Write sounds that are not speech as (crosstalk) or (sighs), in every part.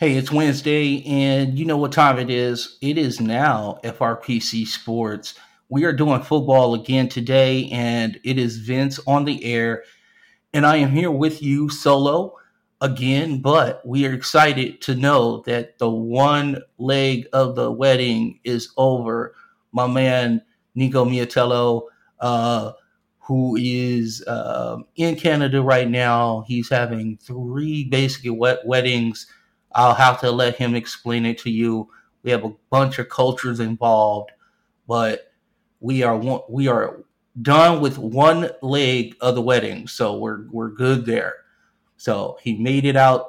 Hey, it's Wednesday, and you know what time it is. It is now FRPC Sports. We are doing football again today, and it is Vince on the air. And I am here with you solo again, but we are excited to know that the one leg of the wedding is over. My man, Nico Miatello, uh, who is uh, in Canada right now, he's having three basically weddings I'll have to let him explain it to you. We have a bunch of cultures involved, but we are one, we are done with one leg of the wedding, so we're we're good there. So he made it out.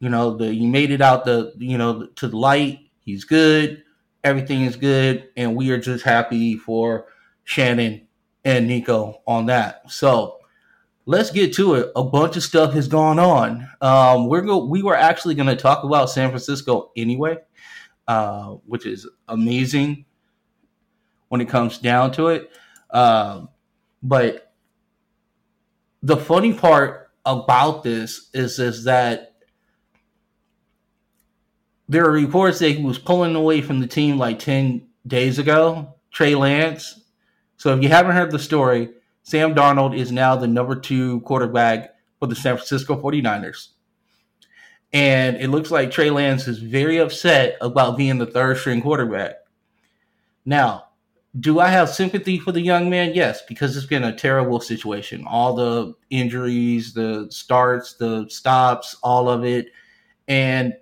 You know, the he made it out the you know to the light. He's good. Everything is good, and we are just happy for Shannon and Nico on that. So let's get to it. A bunch of stuff has gone on. Um, we're go- we were actually going to talk about San Francisco anyway, uh, which is amazing when it comes down to it. Um, but the funny part about this is is that there are reports that he was pulling away from the team like 10 days ago, Trey Lance. So if you haven't heard the story, Sam Darnold is now the number two quarterback for the San Francisco 49ers. And it looks like Trey Lance is very upset about being the third string quarterback. Now, do I have sympathy for the young man? Yes, because it's been a terrible situation. All the injuries, the starts, the stops, all of it. And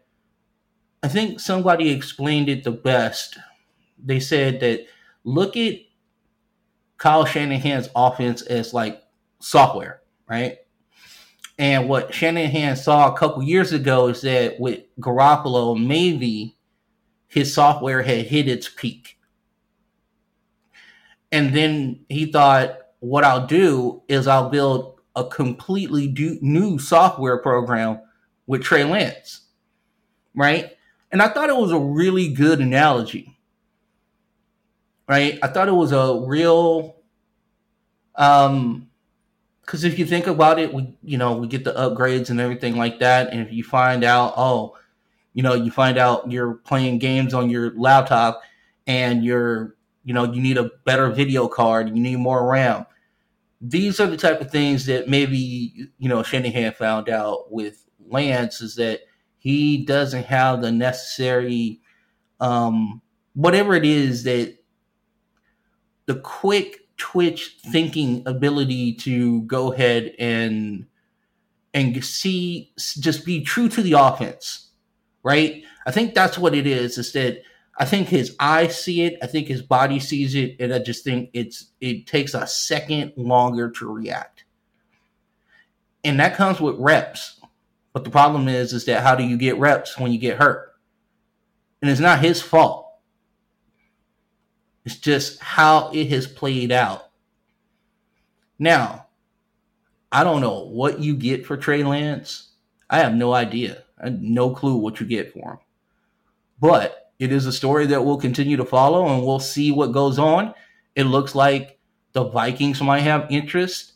I think somebody explained it the best. They said that look at Kyle Shanahan's offense as like software, right? And what Shanahan saw a couple years ago is that with Garoppolo, maybe his software had hit its peak. And then he thought, what I'll do is I'll build a completely new software program with Trey Lance, right? And I thought it was a really good analogy right? I thought it was a real, um, because if you think about it, we you know we get the upgrades and everything like that, and if you find out, oh, you know, you find out you're playing games on your laptop, and you're you know you need a better video card, you need more RAM. These are the type of things that maybe you know Shanahan found out with Lance is that he doesn't have the necessary um, whatever it is that the quick twitch thinking ability to go ahead and and see just be true to the offense right? I think that's what it is is that i think his eyes see it i think his body sees it and i just think it's it takes a second longer to react. And that comes with reps. But the problem is is that how do you get reps when you get hurt? And it's not his fault it's just how it has played out. Now, I don't know what you get for Trey Lance. I have no idea. I have no clue what you get for him. But it is a story that we'll continue to follow and we'll see what goes on. It looks like the Vikings might have interest.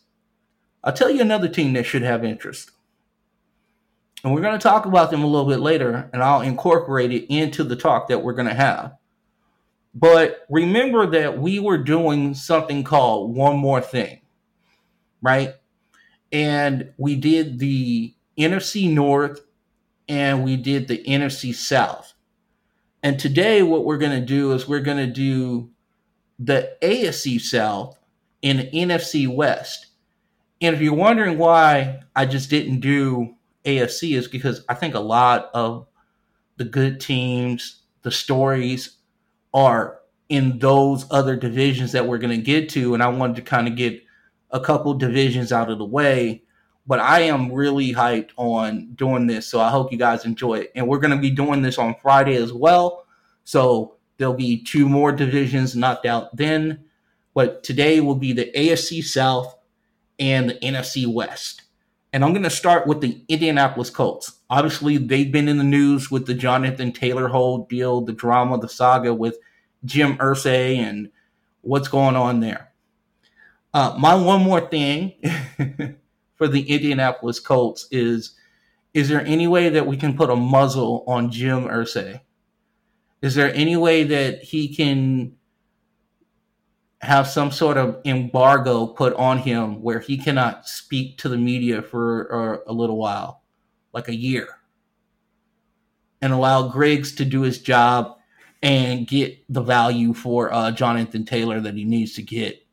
I'll tell you another team that should have interest. And we're going to talk about them a little bit later, and I'll incorporate it into the talk that we're going to have. But remember that we were doing something called One More Thing, right? And we did the NFC North and we did the NFC South. And today, what we're going to do is we're going to do the AFC South and the NFC West. And if you're wondering why I just didn't do AFC, is because I think a lot of the good teams, the stories are in those other divisions that we're going to get to. And I wanted to kind of get a couple divisions out of the way. But I am really hyped on doing this. So I hope you guys enjoy it. And we're going to be doing this on Friday as well. So there'll be two more divisions knocked out then. But today will be the AFC South and the NFC West. And I'm going to start with the Indianapolis Colts. Obviously, they've been in the news with the Jonathan Taylor Hold deal, the drama, the saga with Jim Irsay and what's going on there. Uh, my one more thing (laughs) for the Indianapolis Colts is is there any way that we can put a muzzle on Jim Irsay? Is there any way that he can have some sort of embargo put on him where he cannot speak to the media for a, a little while, like a year, and allow Griggs to do his job and get the value for uh, Jonathan Taylor that he needs to get?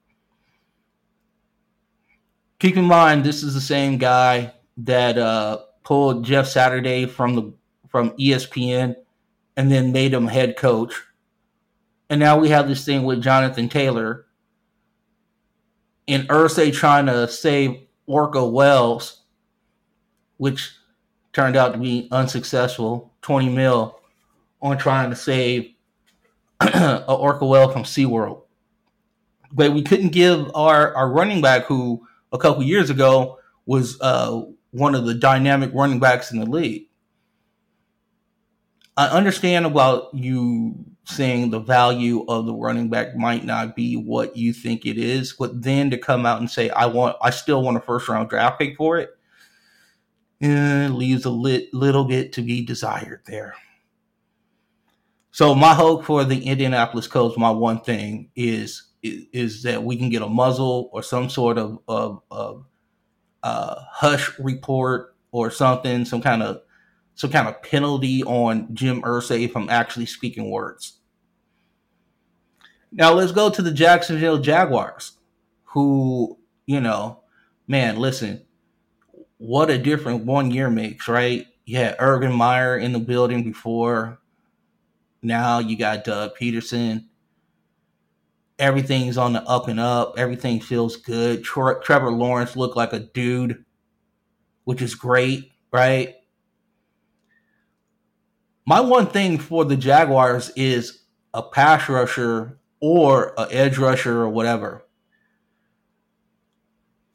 Keep in mind, this is the same guy that uh, pulled Jeff Saturday from the from ESPN and then made him head coach. And now we have this thing with Jonathan Taylor and Irsay trying to save Orca Wells, which turned out to be unsuccessful, 20 mil on trying to save (clears throat) a Orca Well from SeaWorld. But we couldn't give our, our running back, who a couple years ago was uh, one of the dynamic running backs in the league. I understand about you saying the value of the running back might not be what you think it is, but then to come out and say I want, I still want a first round draft pick for it, eh, leaves a lit, little bit to be desired there. So my hope for the Indianapolis Colts, my one thing is is, is that we can get a muzzle or some sort of of, of uh, hush report or something, some kind of some kind of penalty on Jim Irsay from actually speaking words. Now let's go to the Jacksonville Jaguars, who, you know, man, listen, what a different one year makes, right? You had Urban Meyer in the building before. Now you got Doug Pederson. Everything's on the up and up. Everything feels good. Tre- Trevor Lawrence looked like a dude, which is great, right? My one thing for the Jaguars is a pass rusher or an edge rusher or whatever.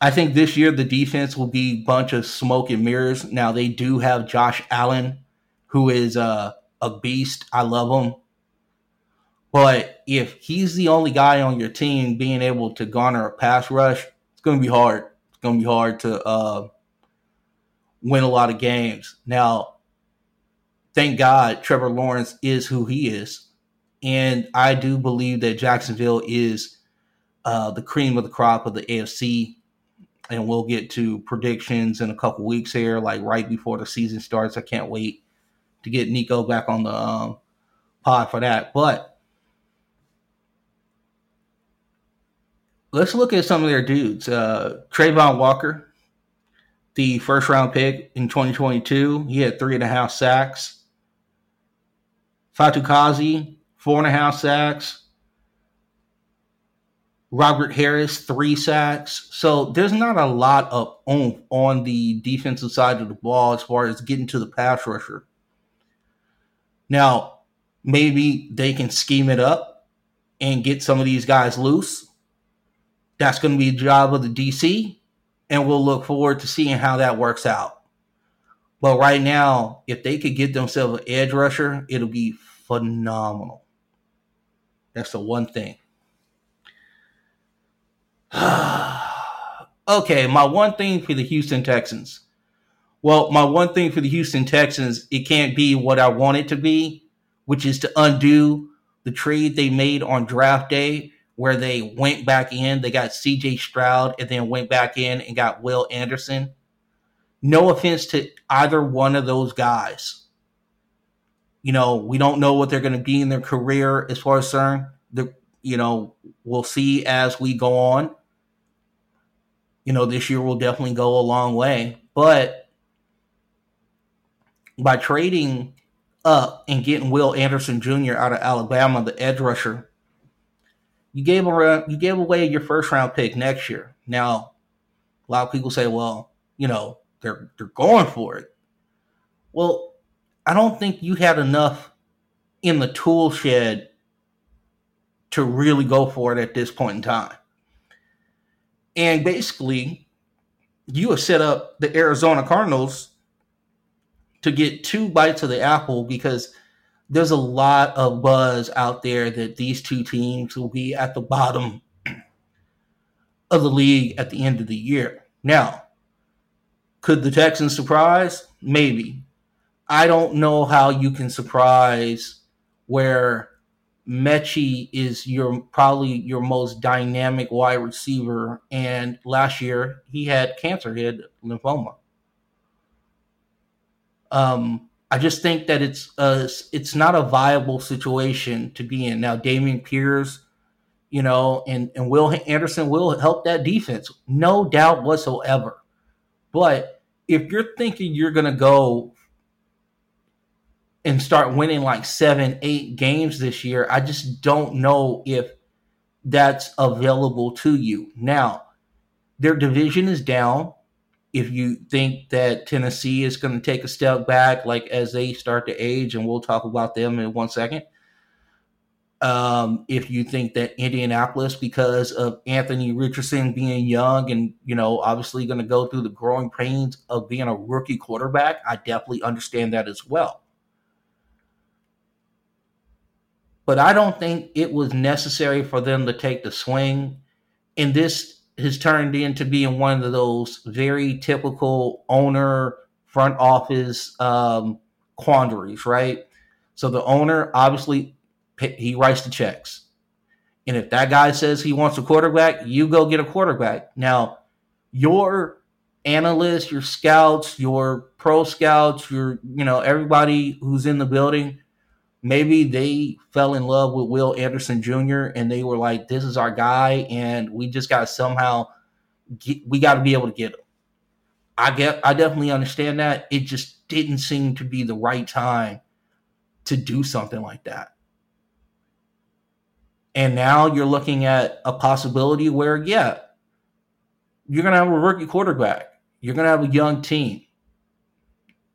I think this year the defense will be a bunch of smoke and mirrors. Now they do have Josh Allen, who is a, a beast. I love him. But if he's the only guy on your team being able to garner a pass rush, it's going to be hard. It's going to be hard to uh, win a lot of games. Now, thank God Trevor Lawrence is who he is. And I do believe that Jacksonville is uh, the cream of the crop of the AFC. And we'll get to predictions in a couple weeks here, like right before the season starts. I can't wait to get Nico back on the um, pod for that. But let's look at some of their dudes. Uh, Travon Walker, the first round pick in 2022, he had three and a half sacks. Fatukasi, four and a half sacks. Robert Harris, three sacks. So there's not a lot of oomph on the defensive side of the ball as far as getting to the pass rusher. Now, maybe they can scheme it up and get some of these guys loose. That's going to be a job of the DC, and we'll look forward to seeing how that works out. But right now, if they could get themselves an edge rusher, it'll be phenomenal. That's the one thing. (sighs) okay, my one thing for the Houston Texans. Well, my one thing for the Houston Texans, it can't be what I want it to be, which is to undo the trade they made on draft day where they went back in, they got CJ Stroud and then went back in and got Will Anderson. No offense to either one of those guys. You know, we don't know what they're going to be in their career as far as concerned. The, you know, we'll see as we go on. You know, this year will definitely go a long way. But by trading up and getting Will Anderson Jr. out of Alabama, the edge rusher, you gave away, you gave away your first round pick next year. Now, a lot of people say, well, you know, they're they're going for it. Well, I don't think you had enough in the tool shed to really go for it at this point in time. And basically, you have set up the Arizona Cardinals to get two bites of the apple because there's a lot of buzz out there that these two teams will be at the bottom of the league at the end of the year. Now, Could the Texans surprise? Maybe. I don't know how you can surprise where Metchie is your probably your most dynamic wide receiver, and last year he had cancer, he had lymphoma. Um, I just think that it's a, it's not a viable situation to be in now. Dameon Pierce, you know, and and Will Anderson will help that defense, no doubt whatsoever. But if you're thinking you're going to go and start winning like seven, eight games this year, I just don't know if that's available to you. Now, their division is down. If you think that Tennessee is going to take a step back, like as they start to age, and we'll talk about them in one second. Um, if you think that Indianapolis, because of Anthony Richardson being young and you know obviously going to go through the growing pains of being a rookie quarterback, I definitely understand that as well. But I don't think it was necessary for them to take the swing. And this has turned into being one of those very typical owner front office um, quandaries, right? So the owner obviously he writes the checks, and if that guy says he wants a quarterback, you go get a quarterback. Now, your analysts, your scouts, your pro scouts, your you know everybody who's in the building maybe they fell in love with Will Anderson Jr. and they were like, "This is our guy, and we just got to somehow get, we got to be able to get him." I get, I definitely understand that. It just didn't seem to be the right time to do something like that. And now you're looking at a possibility where, yeah, you're gonna have a rookie quarterback. You're gonna have a young team.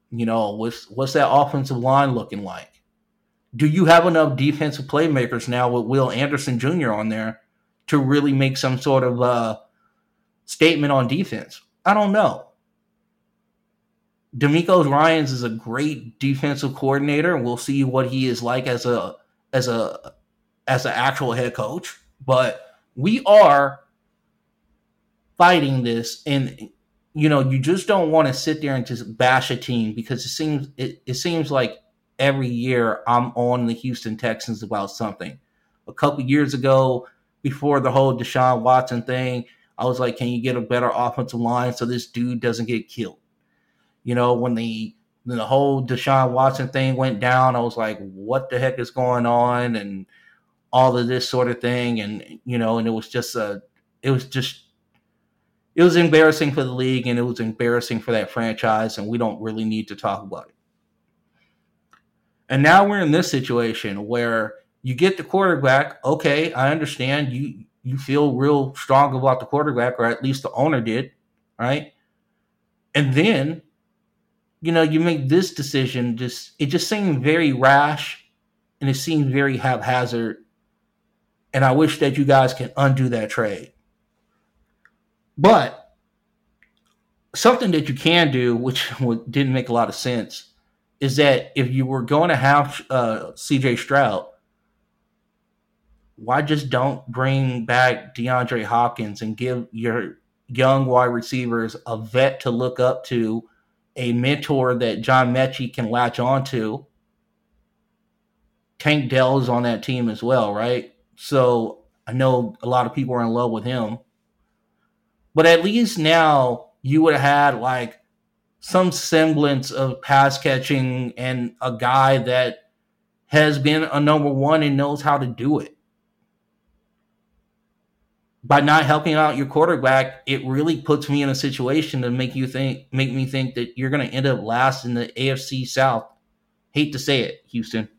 You know, what's what's that offensive line looking like? Do you have enough defensive playmakers now with Will Anderson Jr. on there to really make some sort of uh, statement on defense? I don't know. DeMeco Ryans is a great defensive coordinator, we'll see what he is like as a as a as an actual head coach. But we are fighting this, and you know, you just don't want to sit there and just bash a team because it seems it, it seems like every year I'm on the Houston Texans about something. A couple years ago, before the whole Deshaun Watson thing, I was like, can you get a better offensive line so this dude doesn't get killed? You know, when the when the whole Deshaun Watson thing went down, I was like, what the heck is going on? And all of this sort of thing. And, you know, and it was just a, it was just, it was embarrassing for the league and it was embarrassing for that franchise. And we don't really need to talk about it. And now we're in this situation where you get the quarterback. Okay, I understand you you feel real strong about the quarterback, or at least the owner did, right? And then, you know, you make this decision. Just it just seemed very rash, and it seemed very haphazard. And I wish that you guys can undo that trade. But something that you can do, which (laughs) didn't make a lot of sense, is that if you were going to have uh, CJ Stroud, why just don't bring back DeAndre Hopkins and give your young wide receivers a vet to look up to, a mentor that John Metchie can latch onto? Tank Dell is on that team as well, right? So I know a lot of people are in love with him. But at least now you would have had like some semblance of pass catching and a guy that has been a number one and knows how to do it. By not helping out your quarterback, it really puts me in a situation to make you think, make me think that you're going to end up last in the AFC South. Hate to say it, Houston.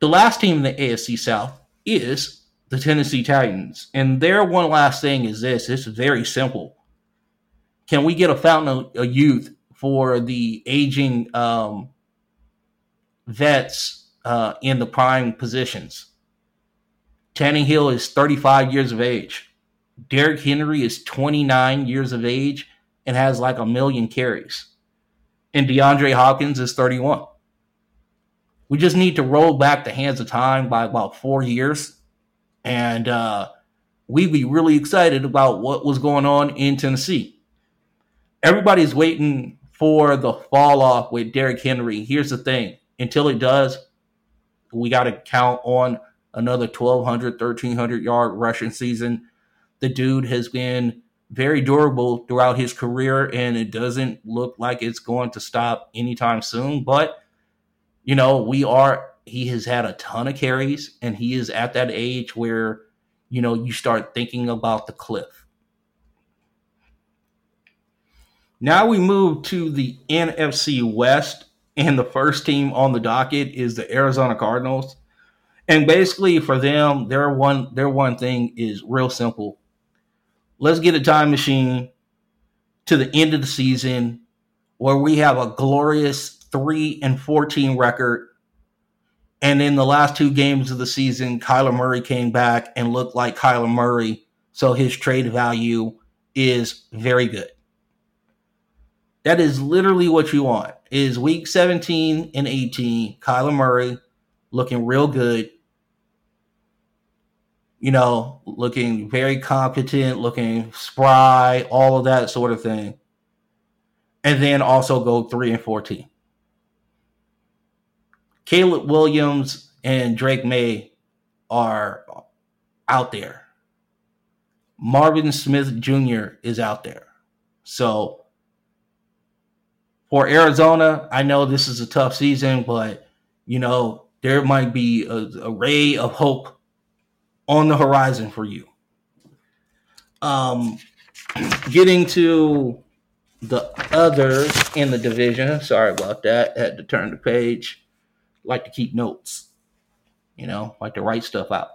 The last team in the AFC South is the Tennessee Titans. And their one last thing is this it's very simple can we get a fountain of youth for the aging um, vets uh, in the prime positions? Tannehill is 35 years of age. Derrick Henry is 29 years of age and has like a million carries. And DeAndre Hopkins is 31. We just need to roll back the hands of time by about four years. And uh, we'd be really excited about what was going on in Tennessee. Everybody's waiting for the fall off with Derrick Henry. Here's the thing until it does, we got to count on another 1,200, 1,300 yard rushing season. The dude has been very durable throughout his career, and it doesn't look like it's going to stop anytime soon. But, you know, we are, he has had a ton of carries, and he is at that age where, you know, you start thinking about the cliff. Now we move to the NFC West, and the first team on the docket is the Arizona Cardinals. And basically, for them, their one their one thing is real simple. Let's get a time machine to the end of the season where we have a glorious three and fourteen record. And in the last two games of the season, Kyler Murray came back and looked like Kyler Murray. So his trade value is very good. That is literally what you want. Is week 17 and 18, Kyler Murray looking real good. You know, looking very competent, looking spry, all of that sort of thing. And then also go 3 and 14. Caleb Williams and Drake Maye are out there. Marvin Smith Jr. is out there. So for Arizona, I know this is a tough season, but you know there might be a, a ray of hope on the horizon for you. Um, (clears throat) getting to the others in the division. Sorry about that. Had to turn the page. Like to keep notes. You know, like to write stuff out.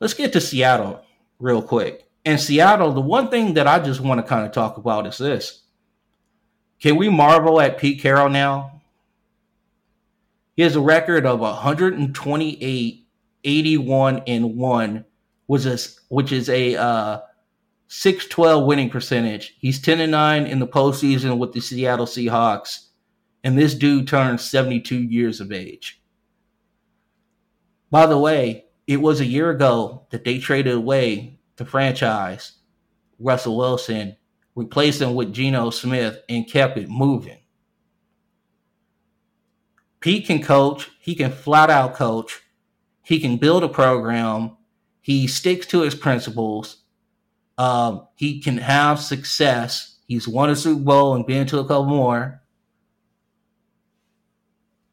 Let's get to Seattle real quick. In Seattle, the one thing that I just want to kind of talk about is this. Can we marvel at Pete Carroll now? He has a record of 128, 81, and 1, which is, which is a uh, 612 winning percentage. He's 10 and 9 in the postseason with the Seattle Seahawks. And this dude turns 72 years of age. By the way, it was a year ago that they traded away the franchise, Russell Wilson, replaced him with Geno Smith, and kept it moving. Pete can coach, he can flat out coach, he can build a program, he sticks to his principles, um, he can have success. He's won a Super Bowl and been to a couple more.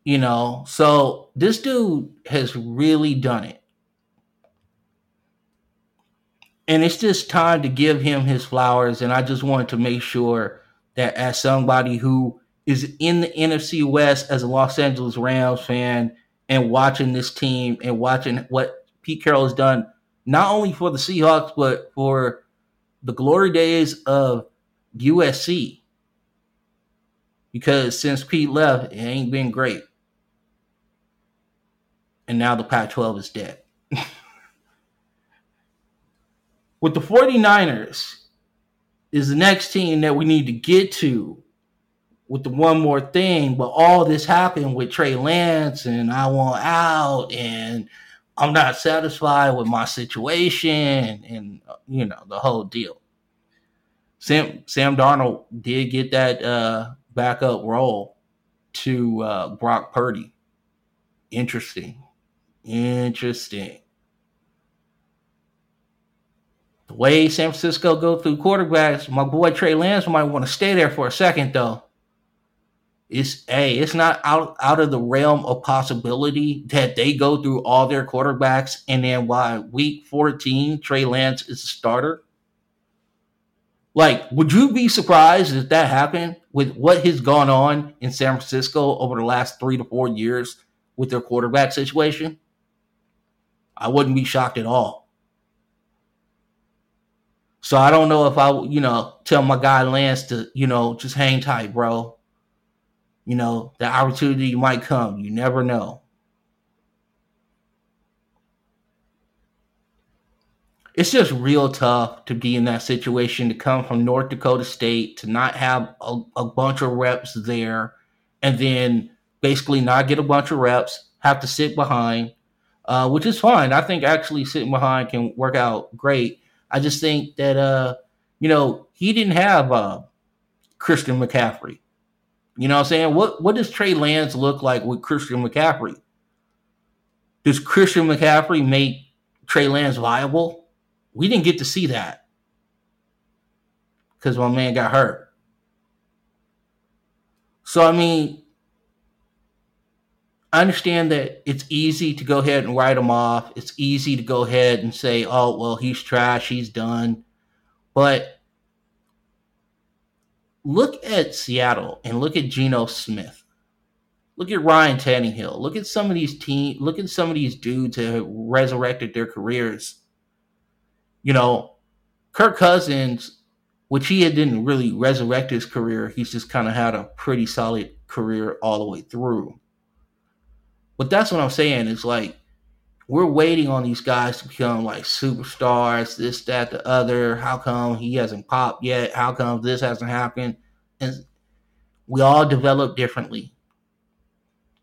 You know, so this dude has really done it. And it's just time to give him his flowers. And I just wanted to make sure that as somebody who is in the NFC West as a Los Angeles Rams fan and watching this team and watching what Pete Carroll has done, not only for the Seahawks, but for the glory days of USC. Because since Pete left, it ain't been great. And now the Pac 12 is dead. With the 49ers is the next team that we need to get to with the one more thing. But all this happened with Trey Lance, and I want out, and I'm not satisfied with my situation, and you know the whole deal. Sam Sam Darnold did get that uh, backup role to uh, Brock Purdy. Interesting, interesting the way San Francisco go through quarterbacks, my boy Trey Lance might want to stay there for a second though. It's hey, it's not out out of the realm of possibility that they go through all their quarterbacks and then by week 14, Trey Lance is a starter. Like, would you be surprised if that happened with what has gone on in San Francisco over the last three to four years with their quarterback situation? I wouldn't be shocked at all. So I don't know if I, you know, tell my guy Lance to, you know, just hang tight, bro. You know, the opportunity might come. You never know. It's just real tough to be in that situation to come from North Dakota State to not have a, a bunch of reps there and then basically not get a bunch of reps, have to sit behind, uh, which is fine. I think actually sitting behind can work out great I just think that uh, You know, he didn't have uh, Christian McCaffrey. You know what I'm saying? What what does Trey Lance look like with Christian McCaffrey? Does Christian McCaffrey make Trey Lance viable? We didn't get to see that because my man got hurt. So I mean, I understand that it's easy to go ahead and write him off. It's easy to go ahead and say, "Oh, well, he's trash. He's done." But look at Seattle and look at Geno Smith. Look at Ryan Tannehill. Look at some of these team. Look at some of these dudes that have resurrected their careers. You know, Kirk Cousins, which he didn't really resurrect his career. He's just kind of had a pretty solid career all the way through. But that's what I'm saying. Is like we're waiting on these guys to become like superstars, this, that, the other. How come he hasn't popped yet? How come this hasn't happened? And we all develop differently.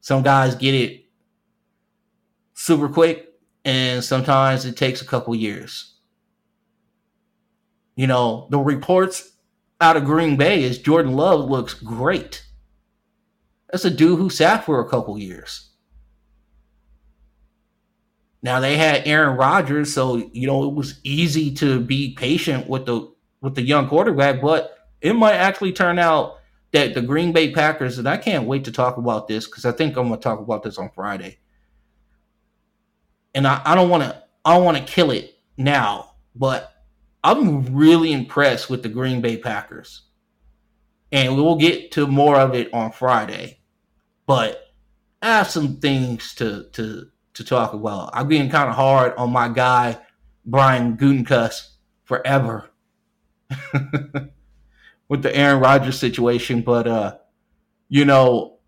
Some guys get it super quick, and sometimes it takes a couple years. You know, the reports out of Green Bay is Jordan Love looks great. That's a dude who sat for a couple years. Now they had Aaron Rodgers, so you know it was easy to be patient with the with the young quarterback, but it might actually turn out that the Green Bay Packers, and I can't wait to talk about this because I think I'm going to talk about this on Friday. And I, I don't want to, I to kill it now, but I'm really impressed with the Green Bay Packers, and we'll get to more of it on Friday. But I have some things to to to talk about. I've been kind of hard on my guy Brian Gutekunst forever. (laughs) with the Aaron Rodgers situation, but uh, you know,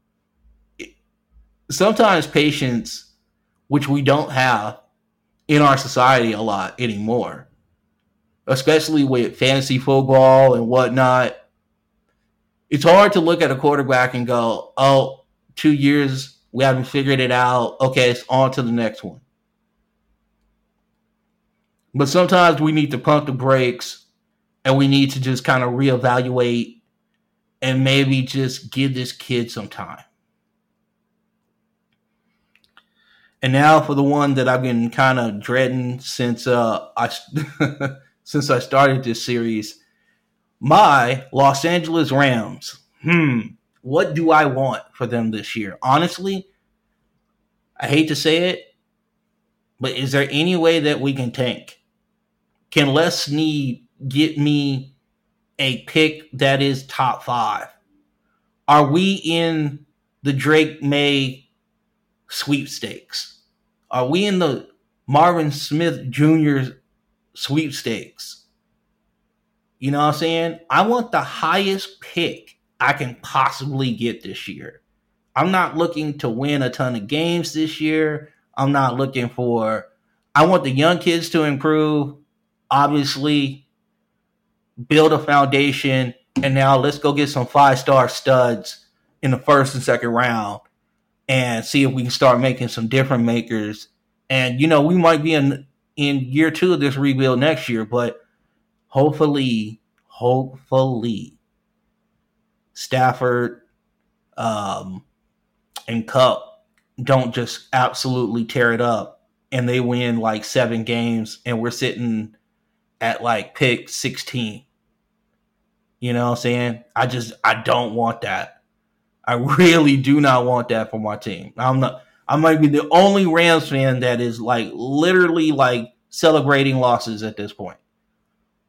sometimes patience, which we don't have in our society a lot anymore, especially with fantasy football and whatnot. It's hard to look at a quarterback and go, "Oh, two years we haven't figured it out. Okay, it's on to the next one." But sometimes we need to pump the brakes and we need to just kind of reevaluate and maybe just give this kid some time. And now for the one that I've been kind of dreading since uh I (laughs) since I started this series, my Los Angeles Rams. Hmm, what do I want for them this year? Honestly, I hate to say it, but is there any way that we can tank? Can Les Snead get me a pick that is top five? Are we in the Drake Maye sweepstakes? Are we in the Marvin Smith Jr. sweepstakes? You know what I'm saying? I want the highest pick I can possibly get this year. I'm not looking to win a ton of games this year. I'm not looking for, I want the young kids to improve. Obviously, build a foundation, and now let's go get some five star studs in the first and second round and see if we can start making some different makers. And you know, we might be in in year two of this rebuild next year, but hopefully, hopefully, Stafford um, and Kupp don't just absolutely tear it up and they win like seven games and we're sitting at like pick 16 you know what I'm saying? I just I don't want that. I really do not want that for my team. I'm not I might be the only Rams fan that is like literally like celebrating losses at this point.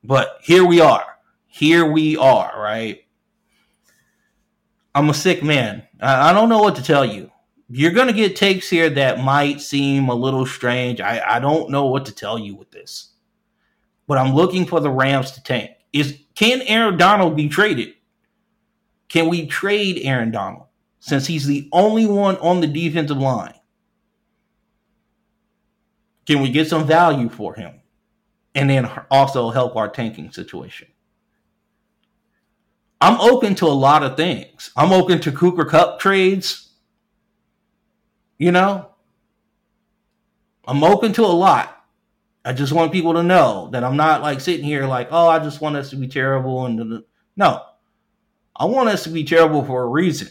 But here we are. Here we are, right? I'm a sick man. I, I don't know what to tell you. You're going to get takes here that might seem a little strange. I, I don't know what to tell you with this. But I'm looking for the Rams to tank. Is can Aaron Donald be traded? Can we trade Aaron Donald since he's the only one on the defensive line? Can we get some value for him? And then also help our tanking situation. I'm open to a lot of things. I'm open to Cooper Kupp trades. You know, I'm open to a lot. I just want people to know that I'm not like sitting here like, oh, I just want us to be terrible. And no, I want us to be terrible for a reason.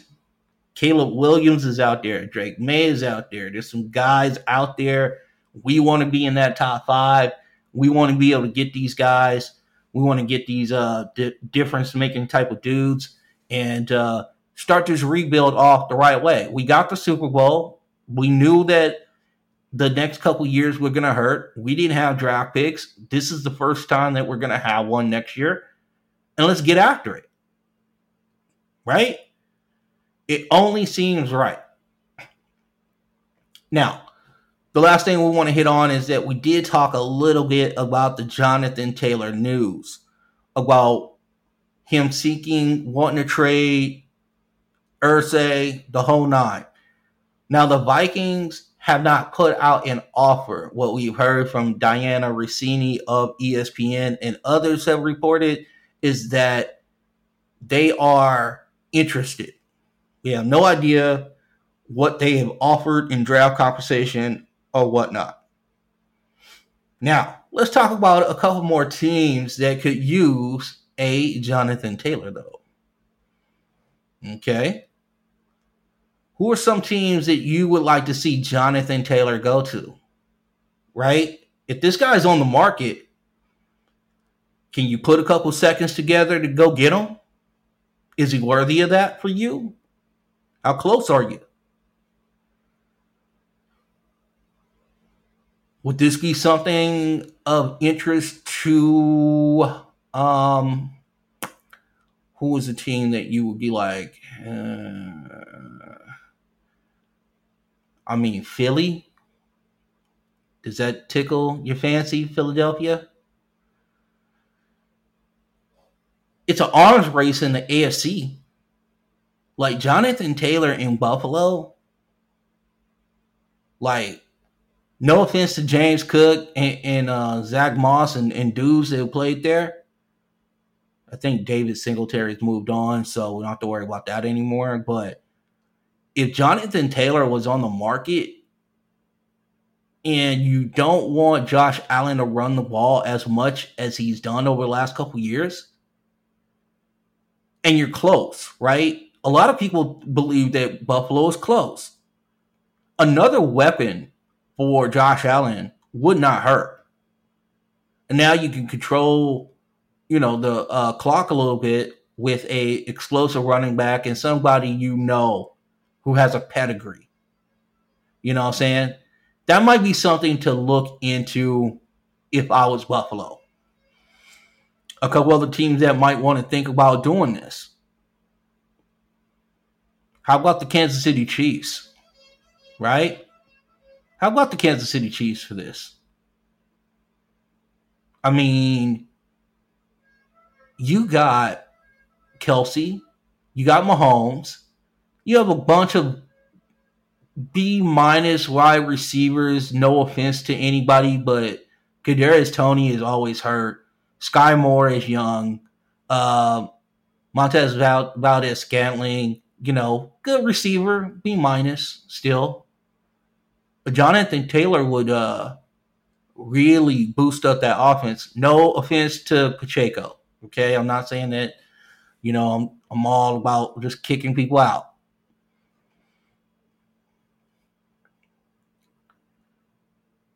Caleb Williams is out there. Drake Maye is out there. There's some guys out there. We want to be in that top five. We want to be able to get these guys. We want to get these uh, di- difference making type of dudes and uh, start this rebuild off the right way. We got the Super Bowl. We knew that the next couple years were going to hurt. We didn't have draft picks. This is the first time that we're going to have one next year. And let's get after it. Right? It only seems right. Now, the last thing we want to hit on is that we did talk a little bit about the Jonathan Taylor news about him seeking, wanting to trade Irsay, the whole nine. Now, the Vikings have not put out an offer. What we've heard from Dianna Russini of ESPN and others have reported is that they are interested. We have no idea what they have offered in draft compensation or whatnot. Now, let's talk about a couple more teams that could use a Jonathan Taylor, though. Okay. Who are some teams that you would like to see Jonathan Taylor go to? Right? If this guy's on the market, can you put a couple seconds together to go get him? Is he worthy of that for you? How close are you? Would this be something of interest to um who is a team that you would be like uh, I mean Philly? Does that tickle your fancy, Philadelphia? It's an arms race in the AFC. Like Jonathan Taylor in Buffalo, like no offense to James Cook and, and uh, Zach Moss and, and dudes that played there. I think David Singletary's moved on, so we don't have to worry about that anymore. But if Jonathan Taylor was on the market and you don't want Josh Allen to run the ball as much as he's done over the last couple years, and you're close, right? A lot of people believe that Buffalo is close. Another weapon for Josh Allen would not hurt. And now you can control, you know, the uh, clock a little bit with a explosive running back and somebody you know who has a pedigree. You know what I'm saying? That might be something to look into if I was Buffalo. A couple other teams that might want to think about doing this. How about the Kansas City Chiefs? Right? How about the Kansas City Chiefs for this? I mean, you got Kelce, you got Mahomes, you have a bunch of B minus wide receivers. No offense to anybody, but Kadarius Toney is always hurt. Skyy Moore is young. Uh, Montez Valdes Scantling, you know, good receiver, B minus still. Jonathan Taylor would uh, really boost up that offense. No offense to Pacheco. Okay, I'm not saying that. You know, I'm I'm all about just kicking people out.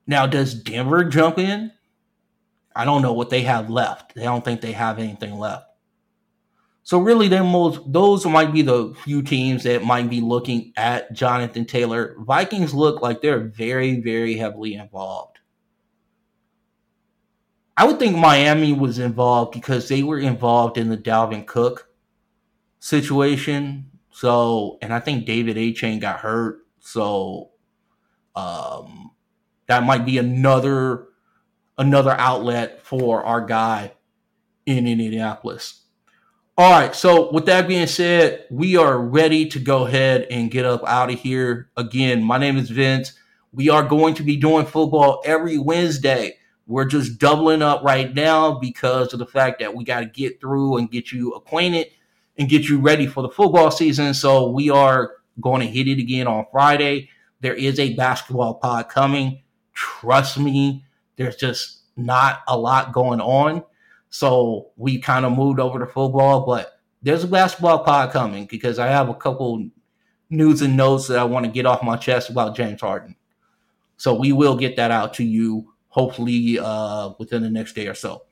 Now, does Denver jump in? I don't know what they have left. They don't think they have anything left. So really, most those might be the few teams that might be looking at Jonathan Taylor. Vikings look like they're very, very heavily involved. I would think Miami was involved because they were involved in the Dalvin Cook situation. So, and I think David Achane got hurt. So, um, that might be another another outlet for our guy in Indianapolis. All right. So, with that being said, we are ready to go ahead and get up out of here. Again, my name is Vince. We are going to be doing football every Wednesday. We're just doubling up right now because of the fact that we got to get through and get you acquainted and get you ready for the football season. So, we are going to hit it again on Friday. There is a basketball pod coming. Trust me, there's just not a lot going on. So we kind of moved over to football, but there's a basketball pod coming because I have a couple news and notes that I want to get off my chest about James Harden. So we will get that out to you hopefully uh, within the next day or so.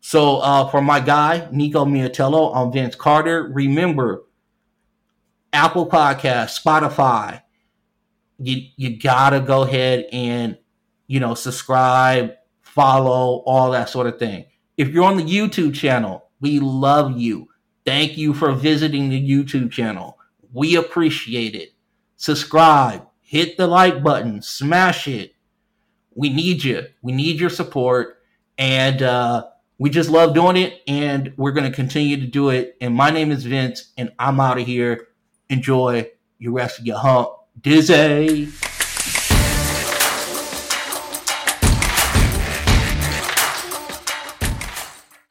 So uh, for my guy Nico Miatello, I'm Vince Carter. Remember, Apple Podcast, Spotify, you you gotta go ahead and you know subscribe, follow, all that sort of thing. If you're on the YouTube channel, we love you. Thank you for visiting the YouTube channel. We appreciate it. Subscribe, hit the like button, smash it. We need you. We need your support. And uh, we just love doing it. And we're going to continue to do it. And my name is Vince, and I'm out of here. Enjoy your rest of your hump. Dizzy.